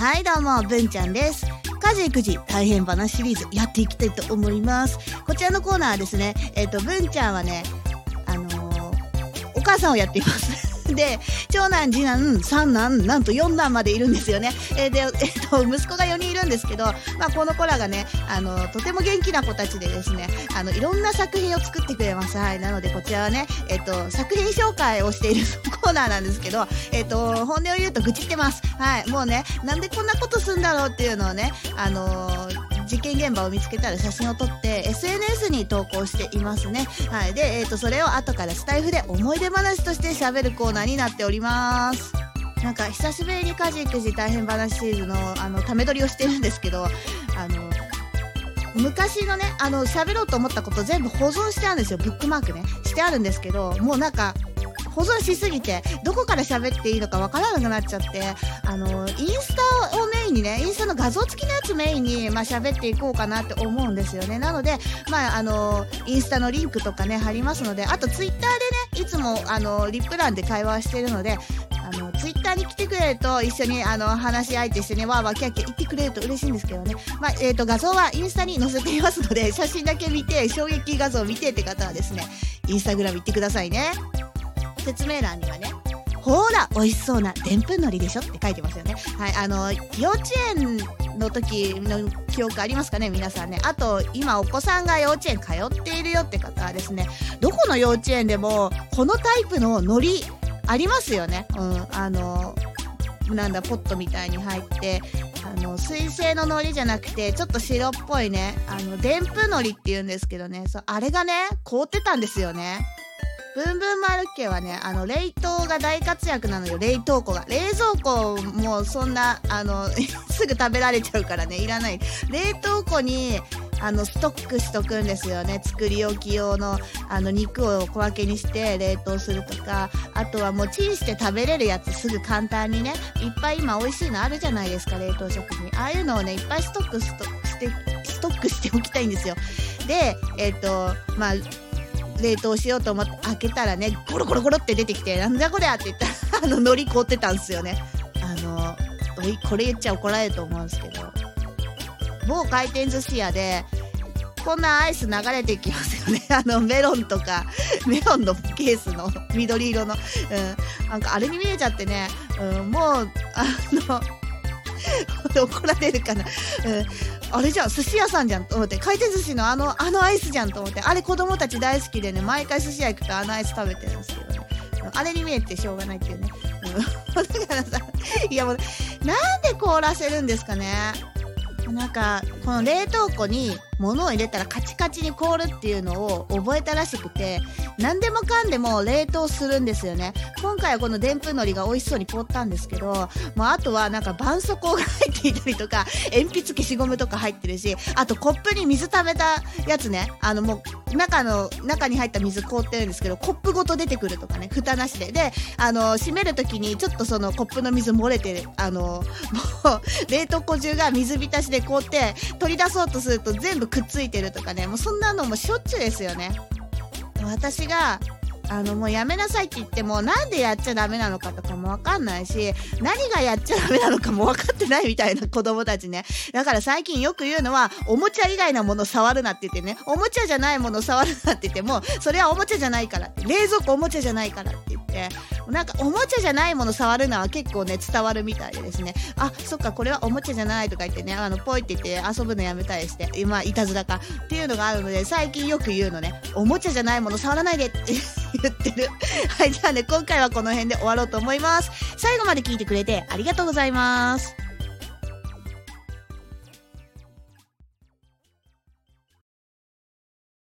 はいどうも文ちゃんです。家事育児大変話シリーズやっていきたいと思います。こちらのコーナーはですねえっ、と文ちゃんはねあのーお母さんをやっています。で長男次男三男なんと四男までいるんですよね、えーで、えっと息子が4人いるんですけど、まあ、この子らがねあのとても元気な子たちでですねあのいろんな作品を作ってくれますはいなのでこちらはね、えっと、作品紹介をしているコーナーなんですけど、えっと、本音を言うと愚痴ってますはいもうねなんでこんなことすんだろうっていうのをねあのー事件現場を見つけたら写真を撮って SNS に投稿していますね。はい。で、えっ、と、それを後からスタイフで思い出話として喋るコーナーになっております。なんか久しぶりに家事育児大変話シリーズのあのため撮りをしてるんですけど、あの、昔のね、あの、喋ろうと思ったこと全部保存してあるんですよ。ブックマークね。してあるんですけど、もうなんか、保存しすぎて、どこから喋っていいのかわからなくなっちゃって、あの、インスタをメインにね、インスタの画像付きのやつメインに、まあ、喋っていこうかなって思うんですよね。なので、まあ、あの、インスタのリンクとかね、貼りますので、あとツイッターでね、いつも、あの、リップ欄で会話してるので、あの、ツイッターに来てくれると、一緒に、あの、話し相手してね、わーわーキャキャ言ってくれると嬉しいんですけどね。まあ、えっ、と、画像はインスタに載せていますので、写真だけ見て、衝撃画像を見てって方はですね、インスタグラム行ってくださいね。説明欄にはね、ほーら、美味しそうなでんぷんのりでしょって書いてますよね。はい、あの、幼稚園の時の記憶ありますかね、皆さんね。あと、今お子さんが幼稚園通っているよって方はですね、どこの幼稚園でも、このタイプののり、ありますよね。うん、あの、なんだ、ポットみたいに入って、あの、水性の海苔じゃなくて、ちょっと白っぽいね、あの、でんぷん海苔って言うんですけどね、そう、あれがね、凍ってたんですよね。ブンブン丸家はね、あの、冷凍が大活躍なのよ、冷凍庫が。冷蔵庫もそんな、あの、すぐ食べられちゃうからね、いらない。冷凍庫に、あの、ストックしとくんですよね。作り置き用の、あの、肉を小分けにして冷凍するとか、あとはもうチンして食べれるやつすぐ簡単にね、いっぱい今美味しいのあるじゃないですか、冷凍食品。ああいうのをね、いっぱいストックして、ストックしておきたいんですよ。で、えっ、と、まあ、冷凍しようと思って開けたらねゴロゴロゴロって出てきてなんだこりゃって言ったらあの海苔凍ってたんですよねあのこれ言っちゃ怒られると思うんですけど某回転寿司屋でこんなアイス流れてきますよね。あのメロンとかメロンのケースの緑色の、うん、なんかあれに見えちゃってね、うん、もうあの 怒られるかな、うん。あれじゃん寿司屋さんじゃんと思って。回転寿司のあのあのアイスじゃんと思って。あれ子供たち大好きでね。毎回寿司屋行くとあのアイス食べてるんですけどね。あれに見えてしょうがないっていうね、うん、だからさいやもうなんで凍らせるんですかね。なんかこの冷凍庫に物を入れたらカチカチに凍るっていうのを覚えたらしくて何でもかんでも冷凍するんですよね。今回はこのでんぷんのりが美味しそうに凍ったんですけど、まあ、あとはなんか絆創膏が入っていたりとか鉛筆消しゴムとか入ってるしあとコップに水溜めたやつね。あのもう中の中に入った水凍ってるんですけどコップごと出てくるとかね蓋なしで。であの閉める時にちょっとそのコップの水漏れてあのもう冷凍庫中が水浸しで凍って取り出そうとすると全部くっついてるとかねもうそんなのもしょっちゅうですよね。私があのもうやめなさいって言ってもなんでやっちゃダメなのかとかもわかんないし何がやっちゃダメなのかも分かってないみたいな子供たちね。だから最近よく言うのはおもちゃ以外のもの触るなって言ってね。おもちゃじゃないもの触るなって言ってもそれはおもちゃじゃないからって。冷蔵庫おもちゃじゃないからって言って。なんかおもちゃじゃないもの触るのは結構ね伝わるみたいでですね。あそっかこれはおもちゃじゃないとか言ってね。あのポイって言って遊ぶのやめたりしてまあいたずらか。っていうのがあるので最近よく言うのね。おもちゃじゃないもの触らないでって。言ってる。はいじゃあね今回はこの辺で終わろうと思います。最後まで聞いてくれてありがとうございます。